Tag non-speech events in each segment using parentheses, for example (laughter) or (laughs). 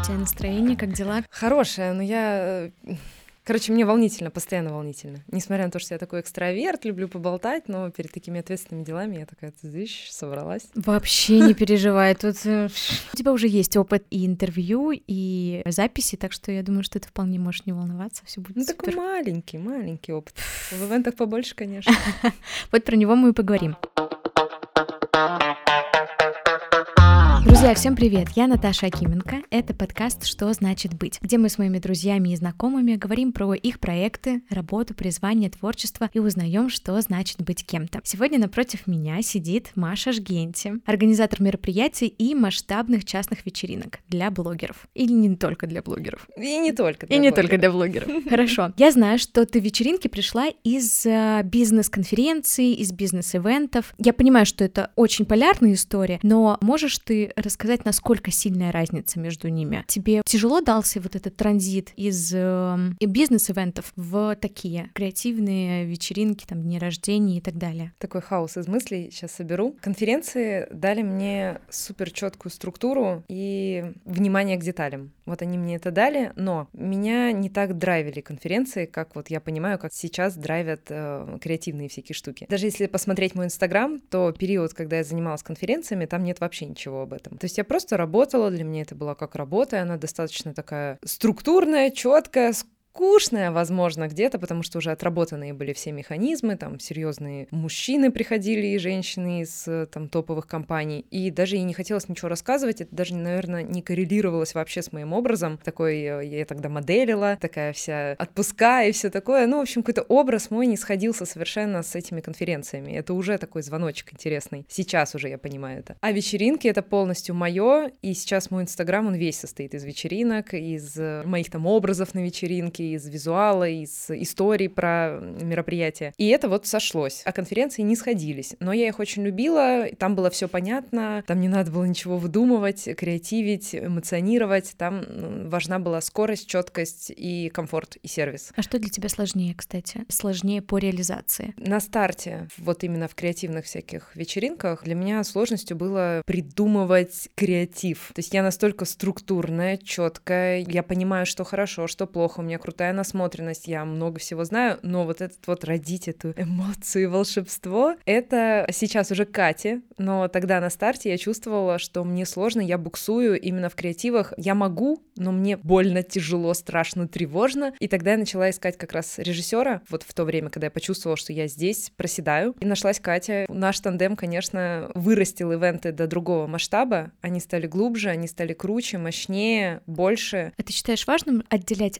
Как у тебя настроение, как дела? Хорошее, но я... э, Короче, мне волнительно, постоянно волнительно. Несмотря на то, что я такой экстраверт, люблю поболтать, но перед такими ответственными делами я такая, ты зыщ, собралась. Вообще не переживай, тут э, у тебя уже есть опыт и интервью, и записи, так что я думаю, что ты вполне можешь не волноваться, все будет Ну, супер. такой маленький, маленький опыт. В ивентах побольше, конечно. (laughs) Вот про него мы и поговорим. Друзья, всем привет! Я Наташа Акименко. Это подкаст «Что значит быть?», где мы с моими друзьями и знакомыми говорим про их проекты, работу, призвание, творчество и узнаем, что значит быть кем-то. Сегодня напротив меня сидит Маша Жгенти, организатор мероприятий и масштабных частных вечеринок для блогеров. Или не только для блогеров. И не только. И для не блогеров. только для блогеров. (laughs) Хорошо. Я знаю, что ты в вечеринки пришла из э, бизнес-конференций, из бизнес-ивентов. Я понимаю, что это очень полярная история, но можешь ты рассказать, насколько сильная разница между ними? Тебе тяжело дался вот этот транзит из э, бизнес-ивентов в такие креативные вечеринки, там, дни рождения и так далее? Такой хаос из мыслей сейчас соберу. Конференции дали мне супер четкую структуру и внимание к деталям. Вот они мне это дали, но меня не так драйвили конференции, как вот я понимаю, как сейчас драйвят э, креативные всякие штуки. Даже если посмотреть мой инстаграм, то период, когда я занималась конференциями, там нет вообще ничего об этом. То есть я просто работала, для меня это была как работа, и она достаточно такая структурная, четкая, скучная, возможно, где-то, потому что уже отработанные были все механизмы, там серьезные мужчины приходили и женщины из э, там топовых компаний, и даже и не хотелось ничего рассказывать, это даже, наверное, не коррелировалось вообще с моим образом, такой э, я тогда моделила, такая вся отпуска и все такое, ну, в общем, какой-то образ мой не сходился совершенно с этими конференциями, это уже такой звоночек интересный, сейчас уже я понимаю это. А вечеринки — это полностью мое, и сейчас мой инстаграм, он весь состоит из вечеринок, из э, моих там образов на вечеринке, из визуала, из историй про мероприятия. И это вот сошлось. А конференции не сходились. Но я их очень любила, там было все понятно, там не надо было ничего выдумывать, креативить, эмоционировать. Там м, важна была скорость, четкость и комфорт и сервис. А что для тебя сложнее, кстати? Сложнее по реализации? На старте, вот именно в креативных всяких вечеринках, для меня сложностью было придумывать креатив. То есть я настолько структурная, четкая, я понимаю, что хорошо, что плохо, у меня крутая насмотренность, я много всего знаю, но вот этот вот родить эту (laughs) эмоцию и волшебство, это сейчас уже Кате, но тогда на старте я чувствовала, что мне сложно, я буксую именно в креативах. Я могу, но мне больно, тяжело, страшно, тревожно. И тогда я начала искать как раз режиссера, вот в то время, когда я почувствовала, что я здесь проседаю. И нашлась Катя. Наш тандем, конечно, вырастил ивенты до другого масштаба. Они стали глубже, они стали круче, мощнее, больше. А ты считаешь важным отделять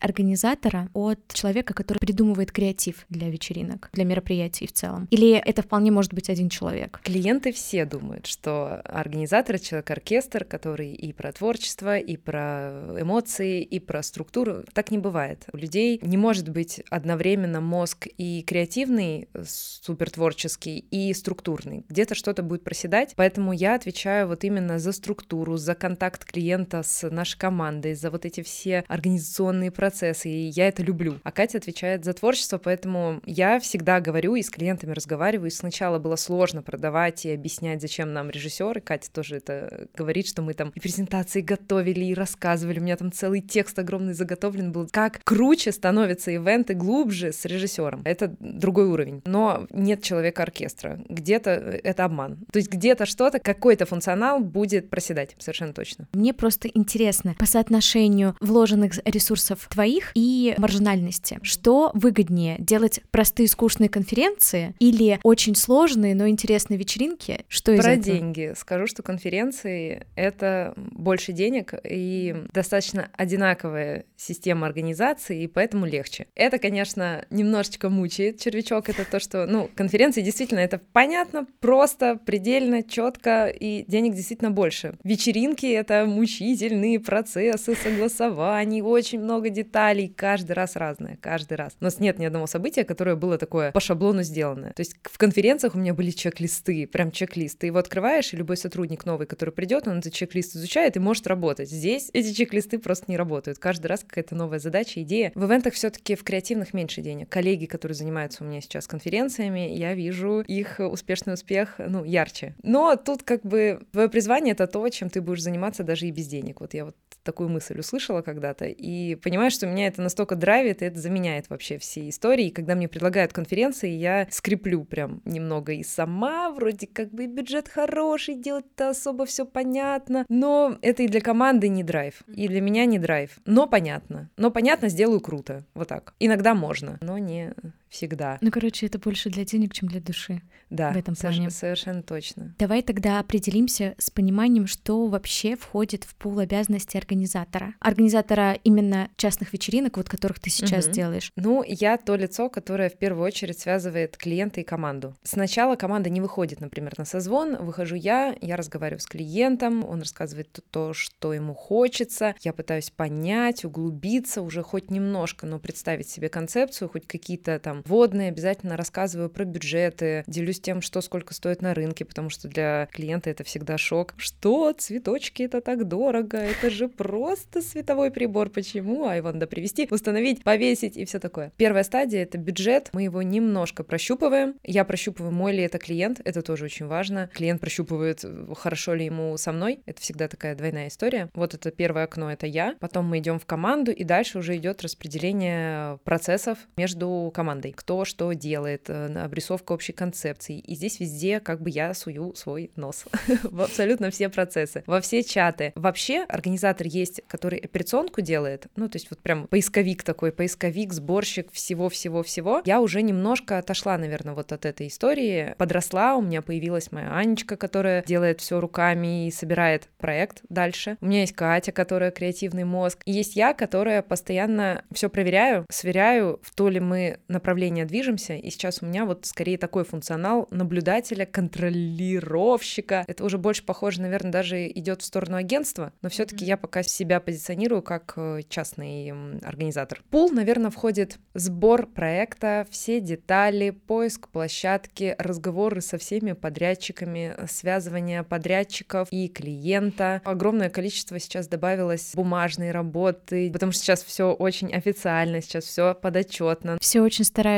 организатора от человека, который придумывает креатив для вечеринок, для мероприятий в целом? Или это вполне может быть один человек? Клиенты все думают, что организатор — человек-оркестр, который и про творчество, и про эмоции, и про структуру. Так не бывает. У людей не может быть одновременно мозг и креативный, супертворческий, и структурный. Где-то что-то будет проседать, поэтому я отвечаю вот именно за структуру, за контакт клиента с нашей командой, за вот эти все организационные процессы, и я это люблю. А Катя отвечает за творчество, поэтому я всегда говорю и с клиентами разговариваю. И сначала было сложно продавать и объяснять, зачем нам режиссер, и Катя тоже это говорит, что мы там и презентации готовили, и рассказывали, у меня там целый текст огромный заготовлен был. Как круче становятся ивенты глубже с режиссером. Это другой уровень. Но нет человека-оркестра. Где-то это обман. То есть где-то что-то, какой-то функционал будет проседать, совершенно точно. Мне просто интересно по соотношению вложенных ресурсов твоих и маржинальности. Что выгоднее, делать простые скучные конференции или очень сложные, но интересные вечеринки? Что из Про этого? деньги. Скажу, что конференции — это больше денег и достаточно одинаковая система организации, и поэтому легче. Это, конечно, немножечко мучает червячок. Это то, что, ну, конференции действительно это понятно, просто, предельно, четко, и денег действительно больше. Вечеринки — это мучительные процессы согласований, очень много деталей, каждый раз разное, каждый раз. У нас нет ни одного события, которое было такое по шаблону сделанное. То есть в конференциях у меня были чек-листы, прям чек-лист. Ты его открываешь, и любой сотрудник новый, который придет, он этот чек-лист изучает и может работать. Здесь эти чек-листы просто не работают. Каждый раз какая-то новая задача, идея. В ивентах все таки в креативных меньше денег. Коллеги, которые занимаются у меня сейчас конференциями, я вижу их успешный успех, ну, ярче. Но тут как бы твое призвание — это то, чем ты будешь заниматься даже и без денег. Вот я вот такую мысль услышала когда-то, и понимаю, что меня это настолько драйвит, и это заменяет вообще все истории. И когда мне предлагают конференции, я скреплю прям немного и сама, вроде как бы бюджет хороший, делать-то особо все понятно, но это и для команды не драйв, и для меня не драйв, но понятно. Но понятно, сделаю круто, вот так. Иногда можно, но не всегда. Ну, короче, это больше для денег, чем для души. Да, в этом плане. совершенно точно. Давай тогда определимся с пониманием, что вообще входит в пул обязанностей организатора. Организатора именно частных вечеринок, вот которых ты сейчас угу. делаешь. Ну, я то лицо, которое в первую очередь связывает клиента и команду. Сначала команда не выходит, например, на созвон, выхожу я, я разговариваю с клиентом, он рассказывает то, что ему хочется, я пытаюсь понять, углубиться уже хоть немножко, но представить себе концепцию, хоть какие-то там вводные, обязательно рассказываю про бюджеты, делюсь тем, что сколько стоит на рынке, потому что для клиента это всегда шок. Что? Цветочки это так дорого, это же просто световой прибор. Почему? А его надо привезти, установить, повесить и все такое. Первая стадия — это бюджет. Мы его немножко прощупываем. Я прощупываю, мой ли это клиент, это тоже очень важно. Клиент прощупывает, хорошо ли ему со мной. Это всегда такая двойная история. Вот это первое окно, это я. Потом мы идем в команду, и дальше уже идет распределение процессов между командой. Кто что делает, э, обрисовка общей концепции. И здесь везде как бы я сую свой нос (laughs) в абсолютно все процессы, во все чаты. Вообще организатор есть, который операционку делает, ну то есть вот прям поисковик такой, поисковик, сборщик всего-всего-всего. Я уже немножко отошла, наверное, вот от этой истории, подросла, у меня появилась моя Анечка, которая делает все руками и собирает проект дальше. У меня есть Катя, которая креативный мозг. И есть я, которая постоянно все проверяю, сверяю, в то ли мы направление движемся. И сейчас у меня вот скорее такой функционал наблюдателя, контролировщика. Это уже больше похоже, наверное, даже идет в сторону агентства, но все-таки mm-hmm. я пока себя позиционирую как э, частный организатор. Пул, наверное, входит сбор проекта, все детали, поиск площадки, разговоры со всеми подрядчиками, связывание подрядчиков и клиента. Огромное количество сейчас добавилось бумажной работы, потому что сейчас все очень официально, сейчас все подотчетно. Все очень стараются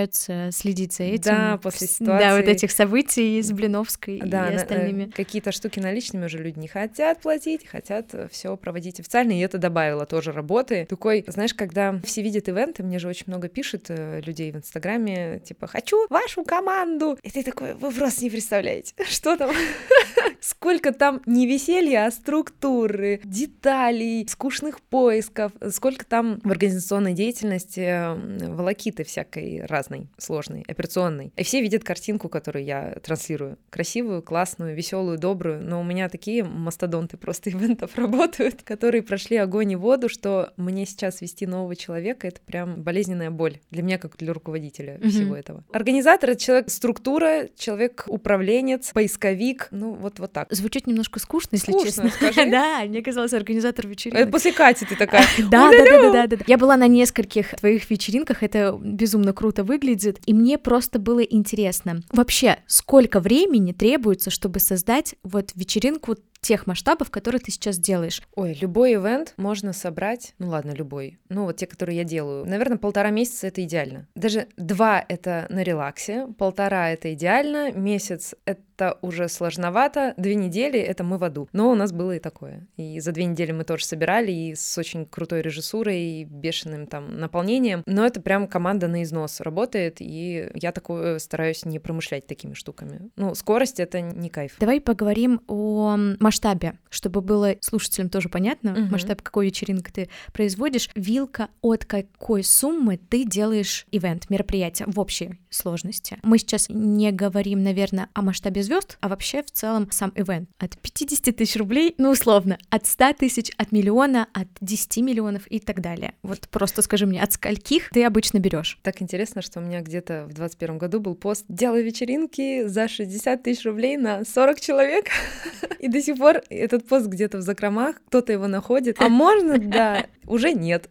следить за этим. Да, после ситуации. Да, вот этих событий с Блиновской да, и э, остальными. Какие-то штуки наличными уже люди не хотят платить, хотят э, все проводить официально, и это добавило тоже работы. Такой, знаешь, когда все видят ивенты, мне же очень много пишет э, людей в Инстаграме, типа, хочу вашу команду. И ты такой, вы просто не представляете, (laughs) что там, (laughs) сколько там не веселья, а структуры, деталей, скучных поисков, сколько там в организационной деятельности волокиты всякой разной, сложной, операционной. И все видят картинку, которую я транслирую. Красивую, классную, веселую, добрую. Но у меня такие мастодонты просто (laughs) ивентов работают, которые прошли огонь и воду, что мне сейчас вести нового человека — это прям болезненная боль для меня, как для руководителя mm-hmm. всего этого. Организатор — это человек структура, человек-управленец, поисковик, ну вот, вот так. Звучит немножко скучно, если скучно, честно. (laughs) Да, мне казалось, организатор вечеринок. После Кати ты такая. (laughs) Да, да, да, да. Я была на нескольких твоих вечеринках, это безумно круто выглядит, и мне просто было интересно. Вообще, сколько времени требуется, чтобы создать вот вечеринку тех масштабов, которые ты сейчас делаешь? Ой, любой ивент можно собрать, ну ладно, любой, ну вот те, которые я делаю, наверное, полтора месяца это идеально. Даже два это на релаксе, полтора это идеально, месяц это уже сложновато, две недели это мы в аду. Но у нас было и такое. И за две недели мы тоже собирали, и с очень крутой режиссурой, и бешеным там наполнением. Но это прям команда на износ работает, и я такое стараюсь не промышлять такими штуками. Ну, скорость — это не кайф. Давай поговорим о масштабе, чтобы было слушателям тоже понятно, угу. масштаб какой вечеринки ты производишь, вилка от какой суммы ты делаешь ивент, мероприятие в общей сложности. Мы сейчас не говорим, наверное, о масштабе звезд, а вообще в целом сам ивент. От 50 тысяч рублей, ну условно, от 100 тысяч, от миллиона, от 10 миллионов и так далее. Вот просто скажи мне, от скольких ты обычно берешь? Так интересно, что у меня где-то в 21 году был пост «Делаю вечеринки за 60 тысяч рублей на 40 человек», (laughs) и до сих пор этот пост где-то в закромах, кто-то его находит. А можно, (laughs) да, уже нет.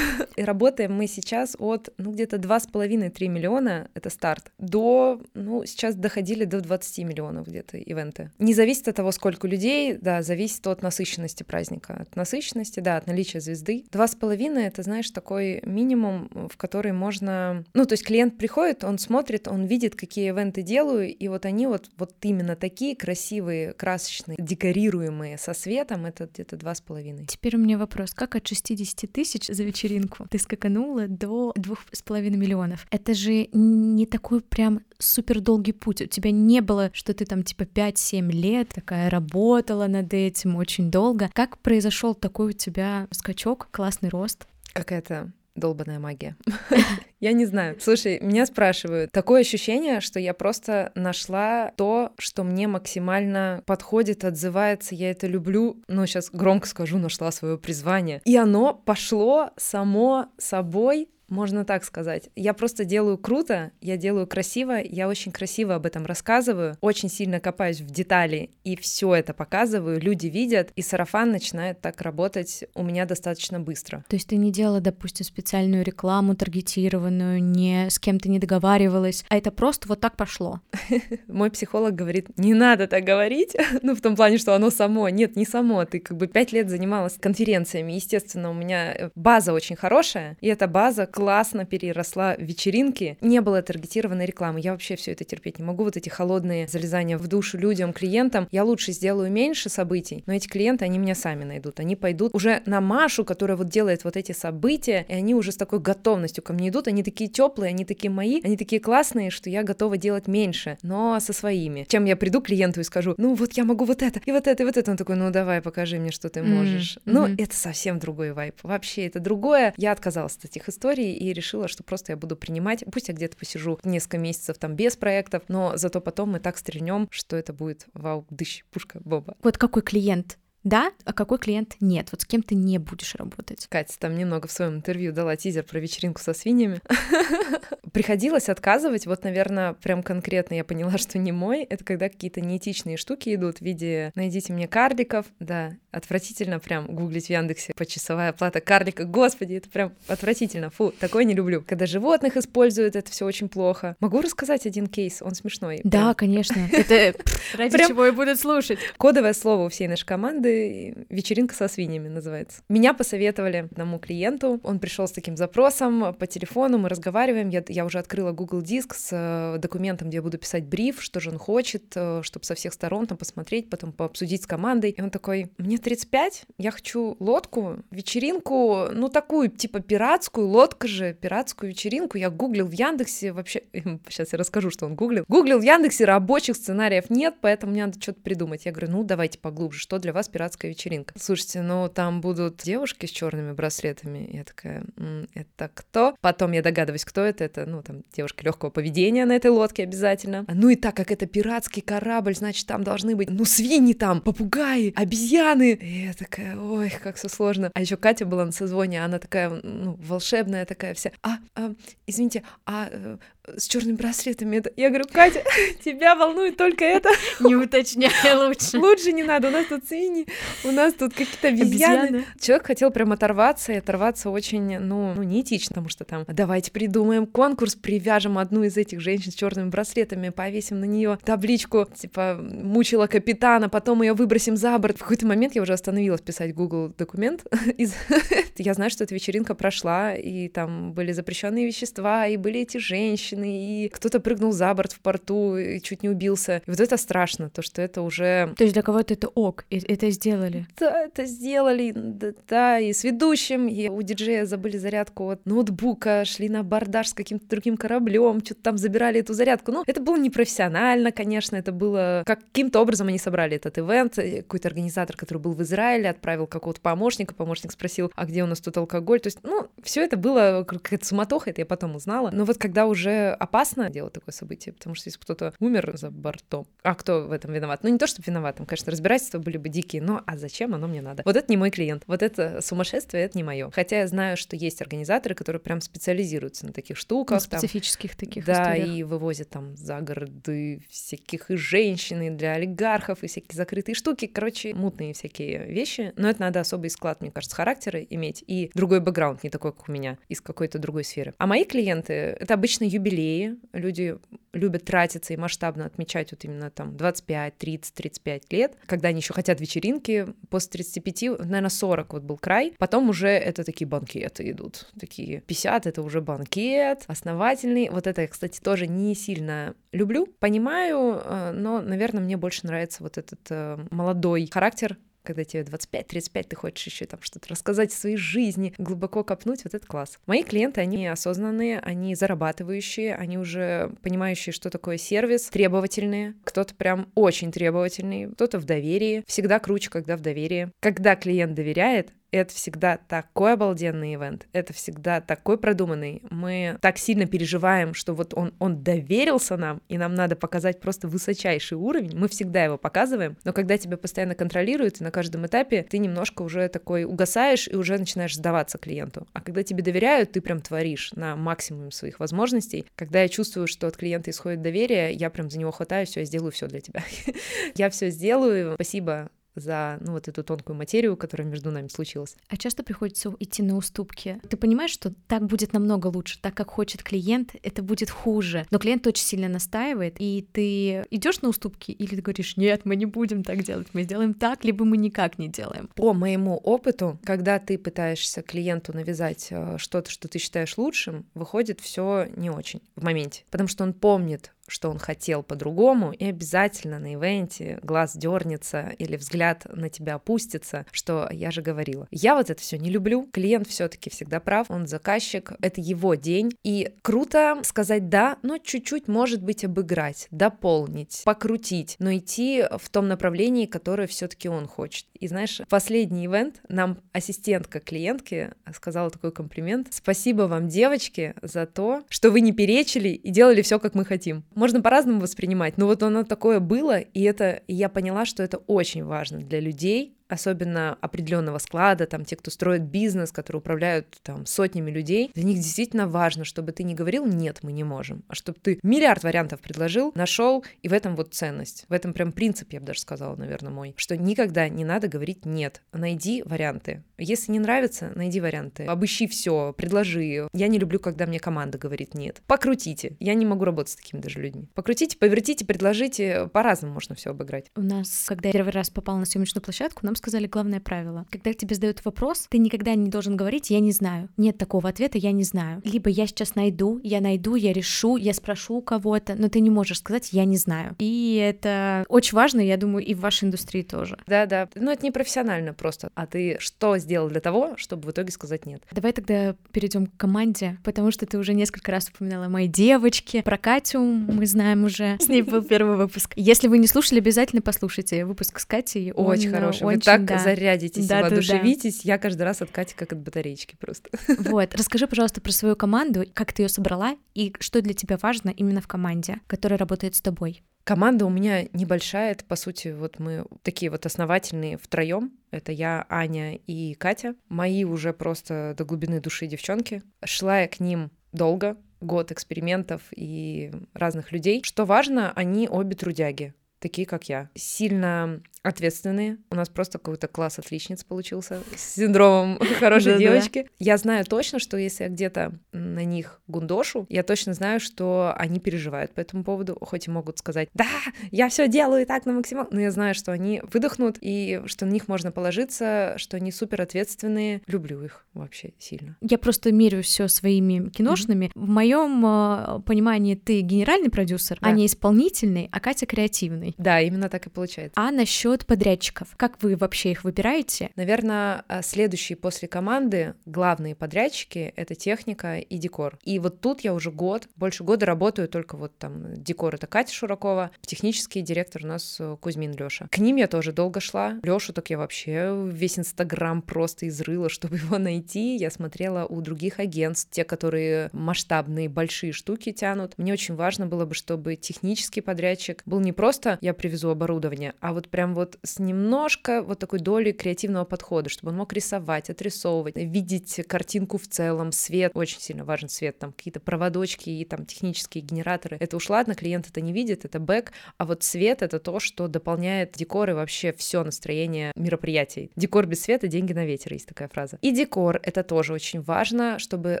И работаем мы сейчас от, ну, где-то 2,5-3 миллиона, это старт, до, ну, сейчас доходили до 20 миллионов где-то ивенты. Не зависит от того, сколько людей, да, зависит от насыщенности праздника. От насыщенности, да, от наличия звезды. 2,5 — это, знаешь, такой минимум, в который можно... Ну, то есть клиент приходит, он смотрит, он видит, какие ивенты делаю, и вот они вот, вот именно такие красивые, красочные, декорируемые со светом, это где-то 2,5. Теперь у меня вопрос, как от 60 тысяч за вечеринку ты скаканула до двух с половиной миллионов. Это же не такой прям супер долгий путь. У тебя не было, что ты там типа 5-7 лет такая работала над этим очень долго. Как произошел такой у тебя скачок, классный рост? Какая-то долбанная магия. (laughs) я не знаю. Слушай, меня спрашивают. Такое ощущение, что я просто нашла то, что мне максимально подходит, отзывается, я это люблю. Но сейчас громко скажу, нашла свое призвание. И оно пошло само собой можно так сказать. Я просто делаю круто, я делаю красиво, я очень красиво об этом рассказываю, очень сильно копаюсь в детали и все это показываю, люди видят, и сарафан начинает так работать у меня достаточно быстро. То есть ты не делала, допустим, специальную рекламу таргетированную, не с кем-то не договаривалась, а это просто вот так пошло? (laughs) Мой психолог говорит, не надо так говорить, (laughs) ну в том плане, что оно само. Нет, не само, ты как бы пять лет занималась конференциями, естественно, у меня э, база очень хорошая, и эта база классно переросла в вечеринки. Не было таргетированной рекламы. Я вообще все это терпеть не могу. Вот эти холодные залезания в душу людям, клиентам. Я лучше сделаю меньше событий, но эти клиенты, они меня сами найдут. Они пойдут уже на Машу, которая вот делает вот эти события, и они уже с такой готовностью ко мне идут. Они такие теплые, они такие мои, они такие классные, что я готова делать меньше, но со своими. Чем я приду к клиенту и скажу, ну вот я могу вот это, и вот это, и вот это. Он такой, ну давай, покажи мне, что ты можешь. Mm-hmm. Ну, это совсем другой вайп. Вообще, это другое. Я отказалась от этих историй, и решила, что просто я буду принимать. Пусть я где-то посижу несколько месяцев там без проектов, но зато потом мы так стрельнем, что это будет вау, дыщ, пушка, боба. Вот какой клиент да, а какой клиент нет? Вот с кем ты не будешь работать? Катя там немного в своем интервью дала тизер про вечеринку со свиньями. (laughs) Приходилось отказывать, вот, наверное, прям конкретно я поняла, (laughs) что не мой. Это когда какие-то неэтичные штуки идут в виде «найдите мне карликов», да, отвратительно прям гуглить в Яндексе почасовая плата карлика, господи, это прям отвратительно, фу, такое не люблю. Когда животных используют, это все очень плохо. Могу рассказать один кейс, он смешной. Да, прям. конечно, (laughs) это ради чего и будут слушать. Кодовое слово у всей нашей команды «вечеринка со свиньями» называется. Меня посоветовали одному клиенту, он пришел с таким запросом по телефону, мы разговариваем, я, я уже открыла Google Диск с э, документом, где я буду писать бриф, что же он хочет, э, чтобы со всех сторон там посмотреть, потом пообсудить с командой. И он такой, мне 35, я хочу лодку, вечеринку, ну такую, типа пиратскую, лодка же, пиратскую вечеринку. Я гуглил в Яндексе, вообще, (laughs) сейчас я расскажу, что он гуглил. Гуглил в Яндексе, рабочих сценариев нет, поэтому мне надо что-то придумать. Я говорю, ну давайте поглубже, что для вас пиратская вечеринка? Слушайте, ну там будут девушки с черными браслетами. Я такая, это кто? Потом я догадываюсь, кто это. Это, ну там девушки легкого поведения на этой лодке обязательно. Ну и так как это пиратский корабль, значит там должны быть, ну свиньи там, попугаи, обезьяны, и я такая, ой, как все сложно. А еще Катя была на созвоне, она такая, ну, волшебная такая вся. А, а извините, а э, с черными браслетами. Это... Я говорю, Катя, (laughs) тебя волнует только это. (laughs) Не уточняй лучше. Лучше не надо, у нас тут свиньи, у нас тут какие-то обезьяны. обезьяны. Человек хотел прям оторваться, и оторваться очень, ну, ну, неэтично, потому что там, давайте придумаем конкурс, привяжем одну из этих женщин с черными браслетами, повесим на нее табличку, типа, мучила капитана, потом ее выбросим за борт. В какой-то момент я уже остановилась писать Google документ. (laughs) (laughs) я знаю, что эта вечеринка прошла, и там были запрещенные вещества, и были эти женщины, и кто-то прыгнул за борт в порту и чуть не убился. И вот это страшно, то, что это уже... То есть для кого-то это ок, это сделали? Да, это сделали, да, да, и с ведущим, и у диджея забыли зарядку от ноутбука, шли на бардаж с каким-то другим кораблем, что-то там забирали эту зарядку. Ну, это было непрофессионально, конечно, это было... Каким-то образом они собрали этот ивент, какой-то организатор, который был в Израиле, отправил какого-то помощника, помощник спросил, а где у нас тут алкоголь? То есть, ну, все это было какая-то суматоха, это я потом узнала. Но вот когда уже опасно делать такое событие, потому что если кто-то умер за бортом, а кто в этом виноват? Ну, не то, чтобы виноватым, конечно, разбирательства были бы дикие, ну а зачем оно мне надо? Вот это не мой клиент, вот это сумасшествие, это не мое. Хотя я знаю, что есть организаторы, которые прям специализируются на таких штуках. На специфических там, таких Да, историях. и вывозят там за городы всяких и женщин, и для олигархов, и всякие закрытые штуки. Короче, мутные всякие вещи. Но это надо особый склад, мне кажется, характера иметь и другой бэкграунд, не такой, как у меня, из какой-то другой сферы. А мои клиенты — это обычно юбилеи. Люди любят тратиться и масштабно отмечать вот именно там 25, 30, 35 лет, когда они еще хотят вечеринки. После 35, наверное, 40 вот был край. Потом уже это такие банкеты идут. Такие 50 — это уже банкет, основательный. Вот это я, кстати, тоже не сильно люблю. Понимаю, э, но, наверное, мне больше нравится вот этот э, молодой характер, когда тебе 25-35, ты хочешь еще там что-то рассказать о своей жизни, глубоко копнуть, вот это класс. Мои клиенты, они осознанные, они зарабатывающие, они уже понимающие, что такое сервис, требовательные, кто-то прям очень требовательный, кто-то в доверии, всегда круче, когда в доверии. Когда клиент доверяет, это всегда такой обалденный ивент, это всегда такой продуманный. Мы так сильно переживаем, что вот он, он доверился нам, и нам надо показать просто высочайший уровень. Мы всегда его показываем, но когда тебя постоянно контролируют, и на каждом этапе ты немножко уже такой угасаешь и уже начинаешь сдаваться клиенту. А когда тебе доверяют, ты прям творишь на максимум своих возможностей. Когда я чувствую, что от клиента исходит доверие, я прям за него хватаю, все, я сделаю все для тебя. (laughs) я все сделаю. Спасибо за ну, вот эту тонкую материю, которая между нами случилась. А часто приходится идти на уступки. Ты понимаешь, что так будет намного лучше, так как хочет клиент, это будет хуже. Но клиент очень сильно настаивает, и ты идешь на уступки или ты говоришь, нет, мы не будем так делать, мы сделаем так, либо мы никак не делаем. По моему опыту, когда ты пытаешься клиенту навязать э, что-то, что ты считаешь лучшим, выходит все не очень в моменте, потому что он помнит что он хотел по-другому, и обязательно на ивенте глаз дернется или взгляд на тебя опустится, что я же говорила. Я вот это все не люблю. Клиент все-таки всегда прав, он заказчик, это его день. И круто сказать да, но чуть-чуть, может быть, обыграть, дополнить, покрутить, но идти в том направлении, которое все-таки он хочет. И знаешь, последний ивент нам ассистентка клиентки сказала такой комплимент. Спасибо вам, девочки, за то, что вы не перечили и делали все, как мы хотим можно по-разному воспринимать, но вот оно такое было, и это и я поняла, что это очень важно для людей, особенно определенного склада, там те, кто строит бизнес, которые управляют там сотнями людей, для них действительно важно, чтобы ты не говорил «нет, мы не можем», а чтобы ты миллиард вариантов предложил, нашел, и в этом вот ценность. В этом прям принцип, я бы даже сказала, наверное, мой, что никогда не надо говорить «нет», найди варианты. Если не нравится, найди варианты. Обыщи все, предложи. Я не люблю, когда мне команда говорит «нет». Покрутите. Я не могу работать с такими даже людьми. Покрутите, повертите, предложите. По-разному можно все обыграть. У нас, когда я первый раз попала на съемочную площадку, нам сказали главное правило. Когда тебе задают вопрос, ты никогда не должен говорить «я не знаю». Нет такого ответа «я не знаю». Либо я сейчас найду, я найду, я решу, я спрошу у кого-то, но ты не можешь сказать «я не знаю». И это очень важно, я думаю, и в вашей индустрии тоже. Да-да, но это не профессионально просто. А ты что сделал для того, чтобы в итоге сказать «нет»? Давай тогда перейдем к команде, потому что ты уже несколько раз упоминала мои девочки. Про Катю мы знаем уже, с ней был первый выпуск. Если вы не слушали, обязательно послушайте выпуск с Катей. Очень хороший. Вы так да. зарядитесь да, и воодушевитесь. Да. Я каждый раз от Кати как от батареечки просто. (laughs) Вот, расскажи, пожалуйста, про свою команду, как ты ее собрала и что для тебя важно именно в команде, которая работает с тобой. Команда у меня небольшая, это, по сути, вот мы такие вот основательные втроем. Это я, Аня и Катя. Мои уже просто до глубины души девчонки. Шла я к ним долго, год экспериментов и разных людей. Что важно, они обе трудяги такие, как я. Сильно ответственные. У нас просто какой-то класс отличниц получился с синдромом (laughs) хорошей девочки. Я знаю точно, что если я где-то на них гундошу, я точно знаю, что они переживают по этому поводу, хоть и могут сказать, да, я все делаю так на максимум, но я знаю, что они выдохнут и что на них можно положиться, что они супер ответственные. Люблю их вообще сильно. Я просто меряю все своими киношными. Mm-hmm. В моем э, понимании ты генеральный продюсер, да. а не исполнительный, а Катя креативный. Да, именно так и получается. А насчет насчет подрядчиков. Как вы вообще их выбираете? Наверное, а, следующие после команды главные подрядчики — это техника и декор. И вот тут я уже год, больше года работаю только вот там декор — это Катя Шуракова, технический директор у нас э, Кузьмин Лёша. К ним я тоже долго шла. Лёшу так я вообще весь Инстаграм просто изрыла, (laughs) чтобы его найти. Я смотрела у других агентств, те, которые масштабные, большие штуки тянут. Мне очень важно было бы, чтобы технический подрядчик был не просто «я привезу оборудование», а вот прям вот с немножко вот такой долей креативного подхода, чтобы он мог рисовать, отрисовывать, видеть картинку в целом, свет, очень сильно важен свет, там какие-то проводочки и там технические генераторы. Это уж ладно, клиент это не видит, это бэк, а вот свет — это то, что дополняет декор и вообще все настроение мероприятий. Декор без света — деньги на ветер, есть такая фраза. И декор — это тоже очень важно, чтобы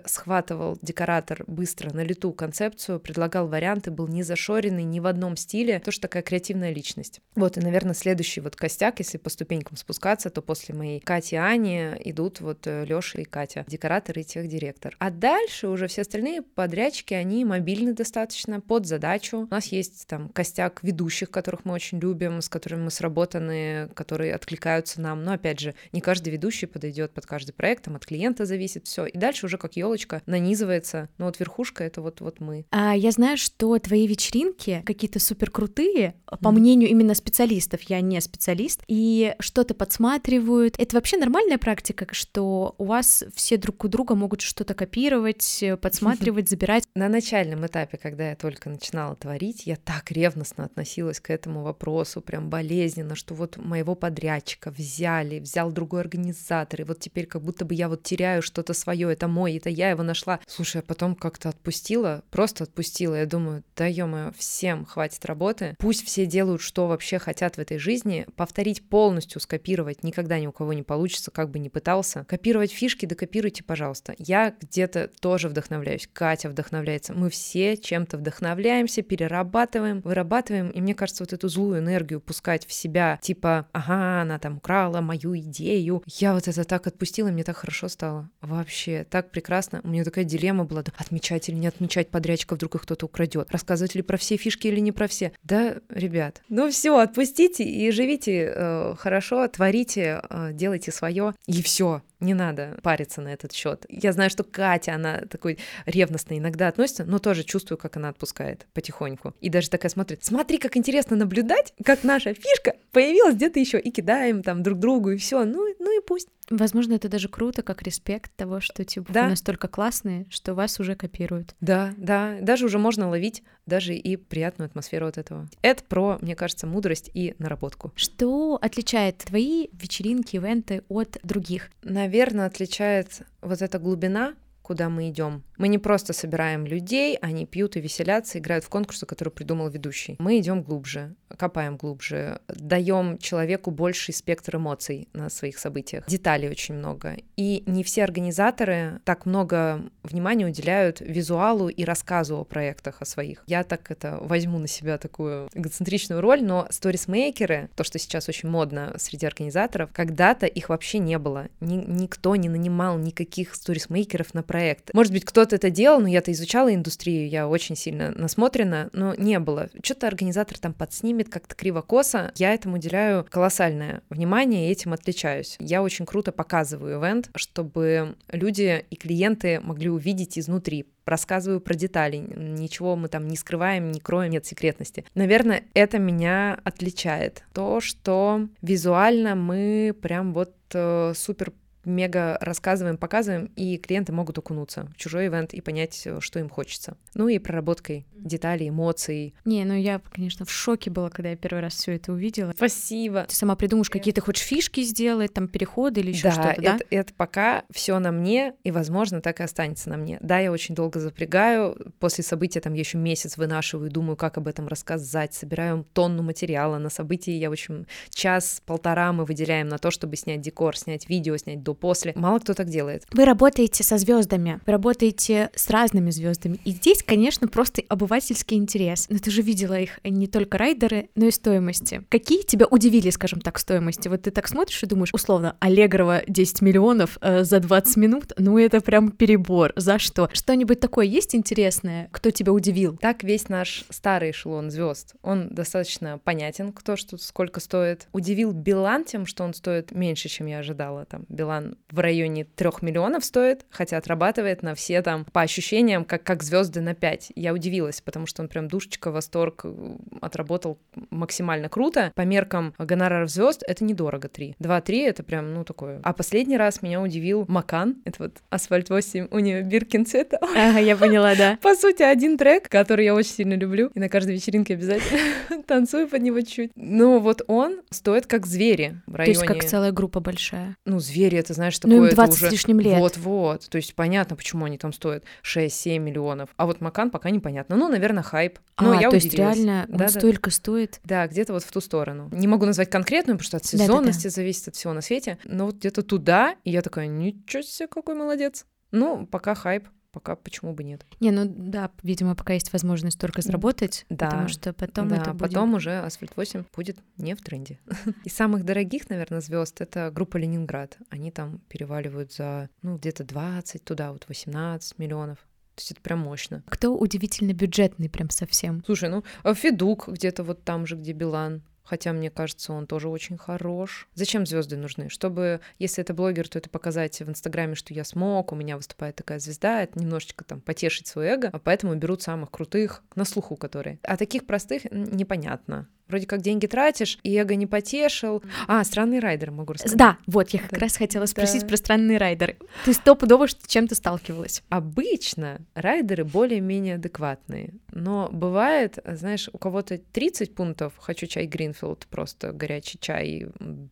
схватывал декоратор быстро на лету концепцию, предлагал варианты, был не зашоренный ни в одном стиле, тоже такая креативная личность. Вот, и, наверное, следующий вот костяк, если по ступенькам спускаться, то после моей Кати и Ани идут вот э, Лёша и Катя, декоратор и техдиректор. А дальше уже все остальные подрядчики, они мобильны достаточно под задачу. У нас есть там костяк ведущих, которых мы очень любим, с которыми мы сработаны, которые откликаются нам. Но опять же, не каждый ведущий подойдет под каждый проект, там от клиента зависит все. И дальше уже как елочка нанизывается. Но вот верхушка это вот вот мы. А я знаю, что твои вечеринки какие-то супер крутые, по mm-hmm. мнению именно специалистов. Я не специалист и что-то подсматривают. Это вообще нормальная практика, что у вас все друг у друга могут что-то копировать, подсматривать, (laughs) забирать. На начальном этапе, когда я только начинала творить, я так ревностно относилась к этому вопросу, прям болезненно, что вот моего подрядчика взяли, взял другой организатор, и вот теперь как будто бы я вот теряю что-то свое, это мой, это я его нашла. Слушай, а потом как-то отпустила, просто отпустила. Я думаю, да ё всем хватит работы, пусть все делают, что вообще хотят в этой жизни, повторить полностью, скопировать никогда ни у кого не получится, как бы ни пытался. Копировать фишки, да копируйте, пожалуйста. Я где-то тоже вдохновляюсь, Катя вдохновляется. Мы все чем-то вдохновляемся, перерабатываем, вырабатываем, и мне кажется, вот эту злую энергию пускать в себя, типа, ага, она там украла мою идею. Я вот это так отпустила, мне так хорошо стало. Вообще, так прекрасно. У меня такая дилемма была, отмечать или не отмечать подрядчика, вдруг их кто-то украдет. Рассказывать ли про все фишки или не про все. Да, ребят, ну все, отпустите и живите э, хорошо, творите, э, делайте свое, и все не надо париться на этот счет. Я знаю, что Катя, она такой ревностно иногда относится, но тоже чувствую, как она отпускает потихоньку. И даже такая смотрит, смотри, как интересно наблюдать, как наша фишка появилась где-то еще, и кидаем там друг другу, и все. Ну, ну и пусть. Возможно, это даже круто, как респект того, что типа да. вы настолько классные, что вас уже копируют. Да, да, даже уже можно ловить даже и приятную атмосферу от этого. Это про, мне кажется, мудрость и наработку. Что отличает твои вечеринки, ивенты от других? Наверное, отличает вот эта глубина, куда мы идем. Мы не просто собираем людей, они пьют и веселятся, играют в конкурсы, которые придумал ведущий. Мы идем глубже, копаем глубже, даем человеку больший спектр эмоций на своих событиях. Деталей очень много. И не все организаторы так много внимания уделяют визуалу и рассказу о проектах, о своих. Я так это возьму на себя такую эгоцентричную роль, но сторисмейкеры, то, что сейчас очень модно среди организаторов, когда-то их вообще не было. Ни, никто не нанимал никаких сторисмейкеров на проект. Может быть, кто кто-то это делал, но я-то изучала индустрию, я очень сильно насмотрена, но не было. Что-то организатор там подснимет как-то криво-косо. Я этому уделяю колоссальное внимание и этим отличаюсь. Я очень круто показываю ивент, чтобы люди и клиенты могли увидеть изнутри, рассказываю про детали, ничего мы там не скрываем, не кроем, нет секретности. Наверное, это меня отличает. То, что визуально мы прям вот э, супер мега рассказываем, показываем, и клиенты могут окунуться в чужой ивент и понять, э, что им хочется. Ну и проработкой деталей, эмоций. Не, ну я, конечно, в шоке была, когда я первый раз все это увидела. Спасибо. Ты сама придумаешь, какие ты хочешь фишки сделать, там переходы или еще да, что-то, да? Это, это пока все на мне, и, возможно, так и останется на мне. Да, я очень долго запрягаю. После события там я еще месяц вынашиваю, думаю, как об этом рассказать, собираю тонну материала. На событии я, в общем, час-полтора мы выделяем на то, чтобы снять декор, снять видео, снять до после. Мало кто так делает. Вы работаете со звездами, вы работаете с разными звездами. И здесь, конечно, просто обывательский интерес. Но ты же видела их не только райдеры, но и стоимости. Какие тебя удивили, скажем так, стоимости? Вот ты так смотришь и думаешь, условно, Аллегрова 10 миллионов э, за 20 минут, ну это прям перебор. За что? Что-нибудь такое есть интересное? Кто тебя удивил? Так весь наш старый эшелон звезд. Он достаточно понятен, кто что сколько стоит. Удивил Билан тем, что он стоит меньше, чем я ожидала. Там Билан в районе трех миллионов стоит, хотя отрабатывает на все там по ощущениям, как, как звезды на 5. Я удивилась, потому что он прям душечка, восторг, э, отработал максимально круто. По меркам гонораров звезд это недорого 3. 2-3 это прям, ну, такое. А последний раз меня удивил Макан, это вот Асфальт 8, у нее Биркин цвета. (laughs) Ага, я поняла, да. По сути, один трек, который я очень сильно люблю, и на каждой вечеринке обязательно (laughs) танцую под него чуть. Ну, вот он стоит как звери в районе... То есть как целая группа большая. Ну, звери, это, знаешь, Ну, такое... им 20 это уже... с лишним лет. Вот-вот. То есть понятно, почему они там стоят 6-7 миллионов. А вот Макан пока непонятно. Ну, наверное, хайп. Но а, я то есть удивилась. реально он Да-да. столько стоит. Да, где-то вот в ту сторону. Не могу назвать конкретную, потому что от сезонности зависит от всего на свете. Но вот где-то туда, и я такая, ничего себе, какой молодец. Ну, пока хайп, пока почему бы нет. Не, ну да, видимо, пока есть возможность только заработать, Да. потому что потом да, это будет... потом уже Асфальт 8 будет не в тренде. (laughs) Из самых дорогих, наверное, звезд это группа Ленинград. Они там переваливают за, ну, где-то 20, туда вот 18 миллионов. То есть это прям мощно. Кто удивительно бюджетный прям совсем. Слушай, ну, а Федук где-то вот там же, где Билан. Хотя, мне кажется, он тоже очень хорош. Зачем звезды нужны? Чтобы, если это блогер, то это показать в Инстаграме, что я смог, у меня выступает такая звезда, это немножечко там потешить свое эго, а поэтому берут самых крутых на слуху, которые. А таких простых непонятно. Вроде как деньги тратишь, и эго не потешил. А, странный райдер, могу рассказать. Да, вот, я как Да. раз хотела спросить Да. про странные райдеры. Ты стопудово что- с чем-то сталкивалась. Обычно райдеры более-менее адекватные, но бывает, знаешь, у кого-то 30 пунктов «хочу чай Гринфилд», просто горячий чай,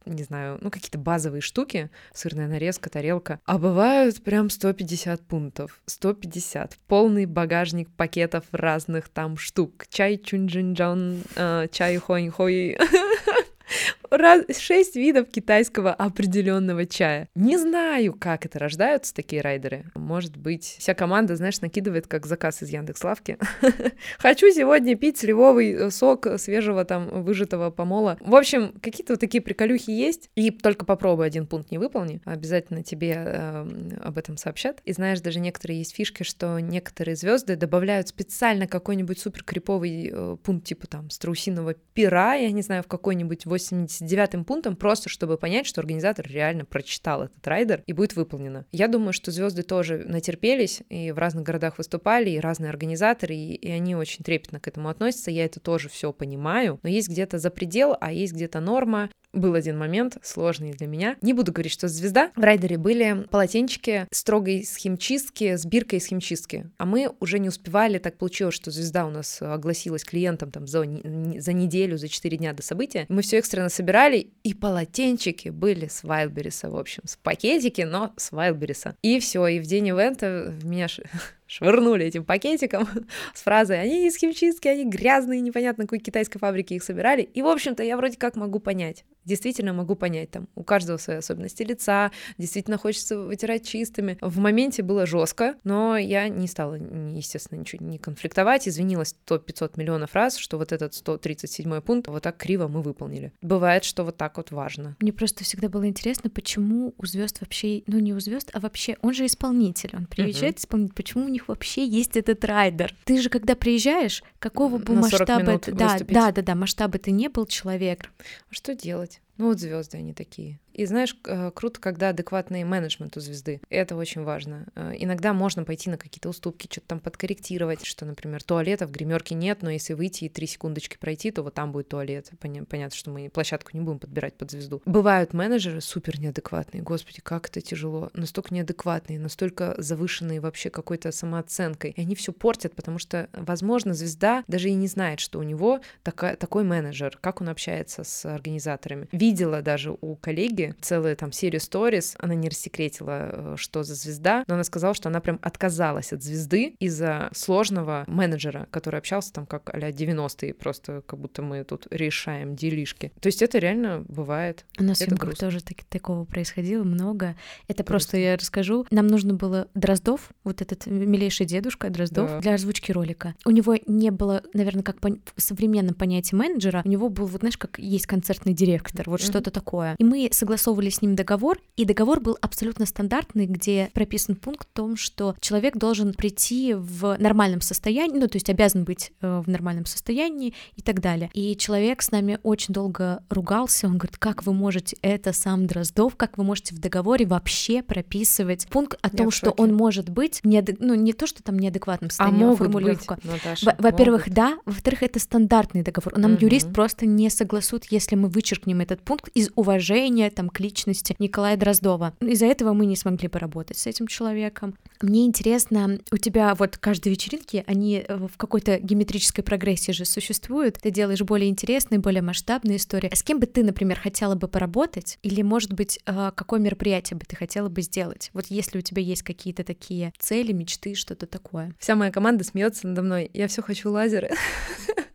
не знаю, ну какие-то базовые штуки, сырная нарезка, тарелка, а бывают прям 150 пунктов, 150, полный багажник пакетов разных там штук, чай чунджинджан, э, чай 欢迎欢。Раз, шесть видов китайского определенного чая. Не знаю, как это рождаются такие райдеры. Может быть, вся команда, знаешь, накидывает как заказ из Яндекс.Лавки. (laughs) Хочу сегодня пить сливовый э, сок свежего там выжатого помола. В общем, какие-то вот такие приколюхи есть. И только попробуй один пункт не выполни. Обязательно тебе э, об этом сообщат. И знаешь, даже некоторые есть фишки, что некоторые звезды добавляют специально какой-нибудь супер криповый э, пункт, типа там страусиного пера, я не знаю, в какой-нибудь 89-м пунктом, просто чтобы понять, что организатор реально прочитал этот райдер и будет выполнено. Я думаю, что звезды тоже натерпелись и в разных городах выступали, и разные организаторы, и, и они очень трепетно к этому относятся. Я это тоже все понимаю, но есть где-то за предел, а есть где-то норма. Был один момент сложный для меня. Не буду говорить, что звезда. В райдере были полотенчики строгой с химчистки, с биркой из химчистки. А мы уже не успевали, так получилось, что звезда у нас огласилась клиентам там за, за неделю, за 4 дня до события. Мы все экстренно собирали, и полотенчики были с Вайлдберриса, в общем, с пакетики, но с Вайлдберриса. И все, и в день ивента меня (laughs) швырнули этим пакетиком (laughs) с фразой «они из химчистки, они грязные, непонятно какой китайской фабрики их собирали». И, в общем-то, я вроде как могу понять. Действительно могу понять, там, у каждого свои особенности лица, действительно хочется вытирать чистыми. В моменте было жестко, но я не стала, естественно, ничего не конфликтовать, извинилась 100-500 миллионов раз, что вот этот 137 пункт вот так криво мы выполнили. Бывает, что вот так вот важно. Мне просто всегда было интересно, почему у звезд вообще, ну не у звезд, а вообще, он же исполнитель, он приезжает исполнить, почему у них вообще есть этот райдер? Ты же когда приезжаешь, какого бы На 40 масштаба, да, да, да, да, масштаба ты не был человек, А что делать? сказать. Ну вот звезды они такие. И знаешь, э, круто, когда адекватный менеджмент у звезды. Это очень важно. Э, Иногда можно пойти на какие-то уступки, что-то там подкорректировать, что, например, туалета в гримерке нет, но если выйти и три секундочки пройти, то вот там будет туалет. Поня- Понятно, что мы площадку не будем подбирать под звезду. Бывают менеджеры супер неадекватные. Господи, как это тяжело. Настолько неадекватные, настолько завышенные вообще какой-то самооценкой. И они все портят, потому что, возможно, звезда даже и не знает, что у него такой менеджер, как он общается с организаторами. Видела даже у коллеги целую там серию сторис, она не рассекретила, э, что за звезда, но она сказала, что она прям отказалась от звезды из-за сложного менеджера, который общался там как а 90-е, просто как будто мы тут решаем делишки. То есть это реально бывает. У нас в Это съемках грустно. тоже так- такого происходило много. Это просто я расскажу. Нам нужно было Дроздов, вот этот милейший дедушка Дроздов, Да. для озвучки ролика. У него не было, наверное, как в современном понятии менеджера, у него был, вот знаешь, как есть концертный директор, вот Мгм. что-то такое. И мы согласовывали с ним договор, и договор был абсолютно стандартный, где прописан пункт о том, что человек должен прийти в нормальном состоянии, ну, то есть обязан быть э, в нормальном состоянии и так далее. И человек с нами очень долго ругался, он говорит, как вы можете, это сам Дроздов, как вы можете в договоре вообще прописывать пункт о том, что он может быть, неадек- ну, не то, что там неадекватном А состоянии, могут формулировка. быть, Во- Во-первых, да. Во-вторых, это стандартный договор. Нам Мгм. юрист просто не согласует, если мы вычеркнем этот пункт из уважения там к личности Николая Дроздова. Из-за этого мы не смогли поработать с этим человеком. Мне интересно, у тебя вот каждой вечеринки, они э, в какой-то геометрической прогрессии же существуют. Ты делаешь более интересные, более масштабные истории. С кем бы ты, например, хотела бы поработать? Или, может быть, э, какое мероприятие бы ты хотела бы сделать? Вот если у тебя есть какие-то такие цели, мечты, что-то такое. Вся моя команда смеется надо мной. Я все хочу лазеры. (laughs)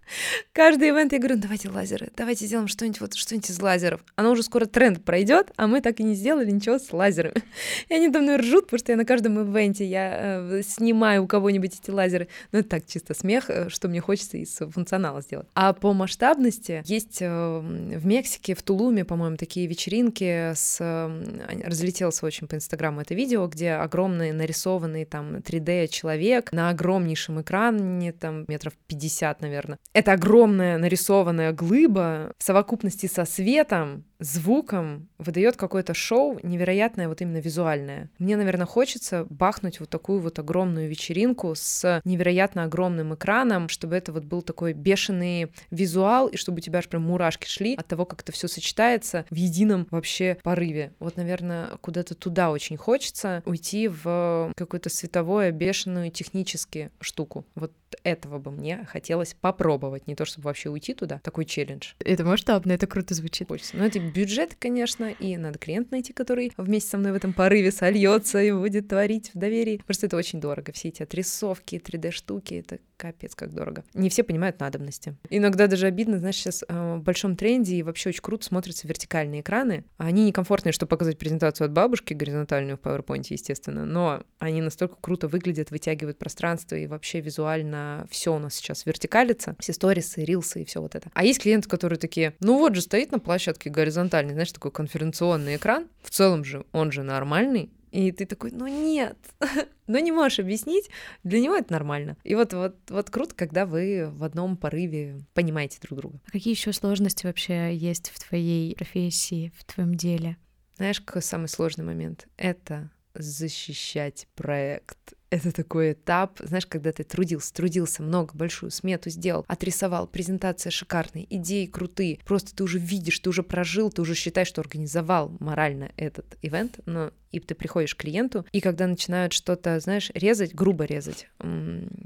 Каждый ивент я говорю, ну, давайте лазеры, давайте сделаем что-нибудь вот что-нибудь из лазеров. Оно уже скоро тренд пройдет, а мы так и не сделали ничего с лазерами. (laughs) И они давно ржут, потому что я на каждом ивенте я э, снимаю у кого-нибудь эти лазеры. Ну, это так чисто смех, э, что мне хочется из функционала сделать. А по масштабности есть э, в Мексике, в Тулуме, по-моему, такие вечеринки с... Э, разлетелось очень по Инстаграму это видео, где огромный нарисованный там 3D человек на огромнейшем экране, там метров 50, наверное. Это огромная нарисованная глыба в совокупности со светом, звуком выдает какое-то шоу невероятное, вот именно визуальное. Мне, наверное, хочется бахнуть вот такую вот огромную вечеринку с невероятно огромным экраном, чтобы это вот был такой бешеный визуал, и чтобы у тебя аж прям мурашки шли от того, как это все сочетается в едином вообще порыве. Вот, наверное, куда-то туда очень хочется уйти в какую-то световое, бешеную технически штуку. Вот этого бы мне хотелось попробовать, не то чтобы вообще уйти туда, такой челлендж. Это масштабно, это круто звучит. Хочется. Но это бюджет, конечно, и надо клиент найти, который вместе со мной в этом порыве сольется и будет творить в доверии. Просто это очень дорого. Все эти отрисовки, 3D-штуки, это капец как дорого. Не все понимают надобности. Иногда даже обидно, знаешь, сейчас э, в большом тренде и вообще очень круто смотрятся вертикальные экраны. Они некомфортные, чтобы показать презентацию от бабушки, горизонтальную в PowerPoint, естественно, но они настолько круто выглядят, вытягивают пространство и вообще визуально все у нас сейчас вертикалится. Все сторисы, рилсы и все вот это. А есть клиенты, которые такие, ну вот же стоит на площадке горизонтальный, знаешь, такой конференционный экран. В целом же он же нормальный, и ты такой, ну нет, (laughs) но не можешь объяснить, для него это нормально. И вот, вот, вот круто, когда вы в одном порыве понимаете друг друга. А какие еще сложности вообще есть в твоей профессии, в твоем деле? Знаешь, какой самый сложный момент? Это защищать проект это такой этап, знаешь, когда ты трудился, трудился много, большую смету сделал, отрисовал, презентация шикарная, идеи крутые, просто ты уже видишь, ты уже прожил, ты уже считаешь, что организовал морально этот ивент, но и ты приходишь к клиенту, и когда начинают что-то, знаешь, резать, грубо резать,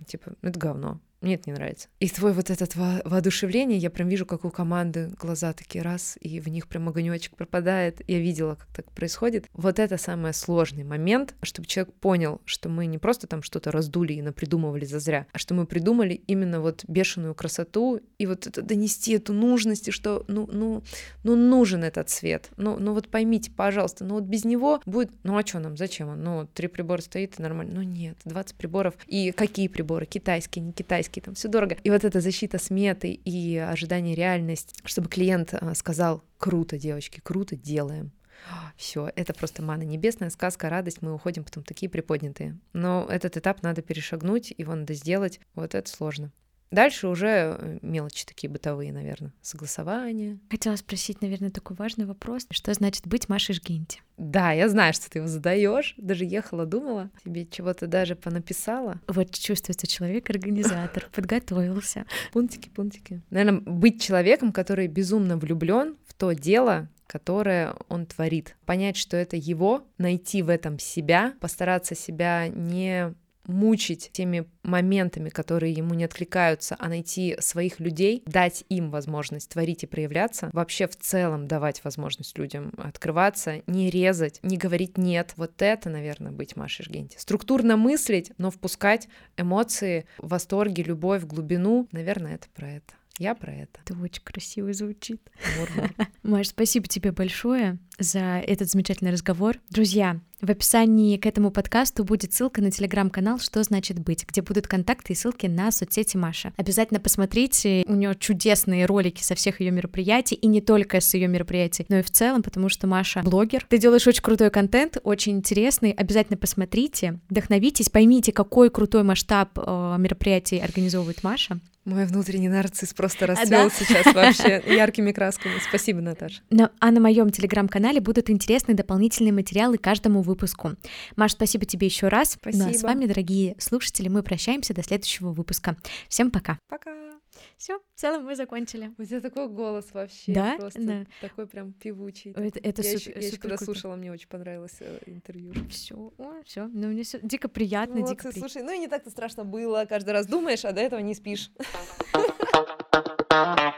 типа, «Ну, это говно, мне это не нравится. И твой вот этот во воодушевление, я прям вижу, как у команды глаза такие раз, и в них прям огонечек пропадает. Я видела, как так происходит. Вот это самый сложный момент, чтобы человек понял, что мы не просто там что-то раздули и напридумывали зазря, а что мы придумали именно вот бешеную красоту и вот это донести эту нужность, и что ну, ну, ну нужен этот цвет. Ну, ну вот поймите, пожалуйста, ну вот без него будет, ну а что нам, зачем он? Ну, три прибора стоит и нормально. Ну нет, 20 приборов. И какие приборы? Китайские, не китайские? там все дорого. И вот эта защита сметы и ожидание реальность, чтобы клиент а, сказал, круто, девочки, круто, делаем. Все, это просто мана небесная, сказка, радость, мы уходим потом такие приподнятые. Но этот этап надо перешагнуть, его надо сделать, вот это сложно. Дальше уже э, мелочи такие бытовые, наверное, согласования. Хотела спросить, наверное, такой важный вопрос. Что значит быть Машей Жгенти? Да, я знаю, что ты его задаешь. Даже ехала, думала, тебе чего-то даже понаписала. Вот чувствуется человек-организатор, (laughs) подготовился. Пунктики, пунктики. Наверное, быть человеком, который безумно влюблен в то дело, которое он творит. Понять, что это его, найти в этом себя, постараться себя не мучить теми моментами, которые ему не откликаются, а найти своих людей, дать им возможность творить и проявляться, вообще в целом давать возможность людям открываться, не резать, не говорить «нет». Вот это, наверное, быть Машей Жгенти. Структурно мыслить, но впускать эмоции, восторги, любовь, глубину. Наверное, это про это. Я про это. Это очень красиво звучит. (laughs) Маш, спасибо тебе большое за этот замечательный разговор. Друзья, в описании к этому подкасту будет ссылка на телеграм-канал «Что значит быть», где будут контакты и ссылки на соцсети Маши. Обязательно посмотрите, у нее чудесные ролики со всех ее мероприятий, и не только с ее мероприятий, но и в целом, потому что Маша блогер. Ты делаешь очень крутой контент, очень интересный, обязательно посмотрите, вдохновитесь, поймите, какой крутой масштаб э, мероприятий организовывает Маша. Мой внутренний нарцисс просто расцвел да? сейчас вообще (laughs) яркими красками. Спасибо, Наташа. Но, а на моем телеграм-канале будут интересные дополнительные материалы каждому выпуску. Маш, спасибо тебе еще раз. Спасибо. Ну, а с вами, дорогие слушатели, мы прощаемся до следующего выпуска. Всем пока. Пока. Все, в целом мы закончили. У тебя такой голос вообще. Да? Просто да. такой прям певучий. Это, это я супер, еще, я э, еще когда слушала, мне очень понравилось э, интервью. Все, все. Ну, мне все дико приятно, Молодцы, дико приятно. Слушай, ну и не так-то страшно было. Каждый раз думаешь, а до этого не спишь. (laughs)